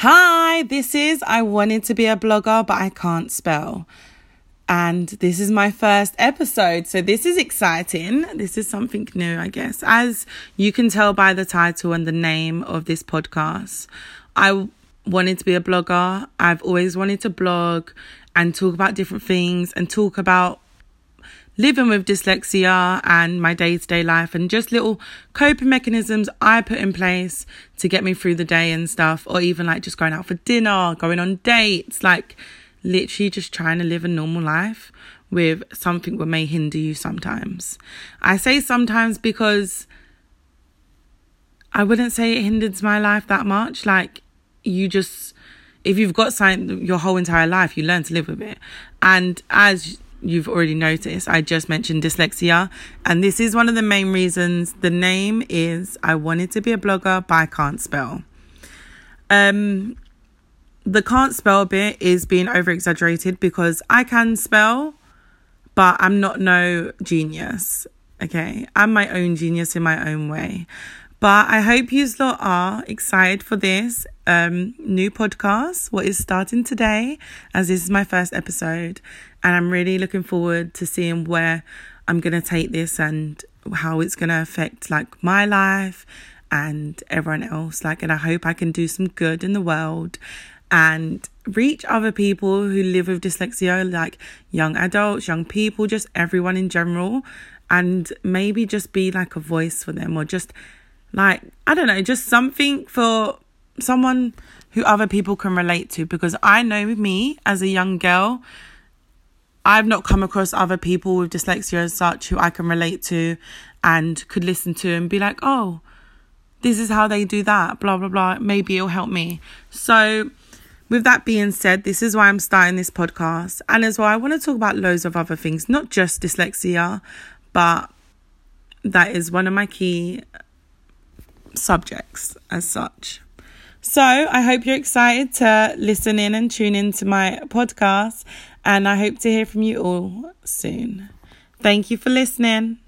Hi, this is I wanted to be a blogger, but I can't spell. And this is my first episode. So, this is exciting. This is something new, I guess. As you can tell by the title and the name of this podcast, I wanted to be a blogger. I've always wanted to blog and talk about different things and talk about living with dyslexia and my day to day life and just little coping mechanisms I put in place to get me through the day and stuff, or even like just going out for dinner, going on dates, like literally just trying to live a normal life with something that may hinder you sometimes. I say sometimes because I wouldn't say it hinders my life that much. Like, you just, if you've got something your whole entire life, you learn to live with it. And as you've already noticed, I just mentioned dyslexia. And this is one of the main reasons the name is I wanted to be a blogger, but I can't spell. Um, the can't spell bit is being over exaggerated because I can spell, but I'm not no genius. Okay, I'm my own genius in my own way. But I hope you lot are excited for this um, new podcast, what is starting today, as this is my first episode. And I'm really looking forward to seeing where I'm going to take this and how it's going to affect like my life and everyone else. Like, and I hope I can do some good in the world and reach other people who live with dyslexia, like young adults, young people, just everyone in general. And maybe just be like a voice for them or just like, I don't know, just something for someone who other people can relate to. Because I know me as a young girl, I've not come across other people with dyslexia as such who I can relate to and could listen to and be like, oh, this is how they do that, blah, blah, blah. Maybe it'll help me. So, with that being said, this is why I'm starting this podcast. And as well, I want to talk about loads of other things, not just dyslexia, but that is one of my key subjects as such. So I hope you're excited to listen in and tune into my podcast, and I hope to hear from you all soon. Thank you for listening.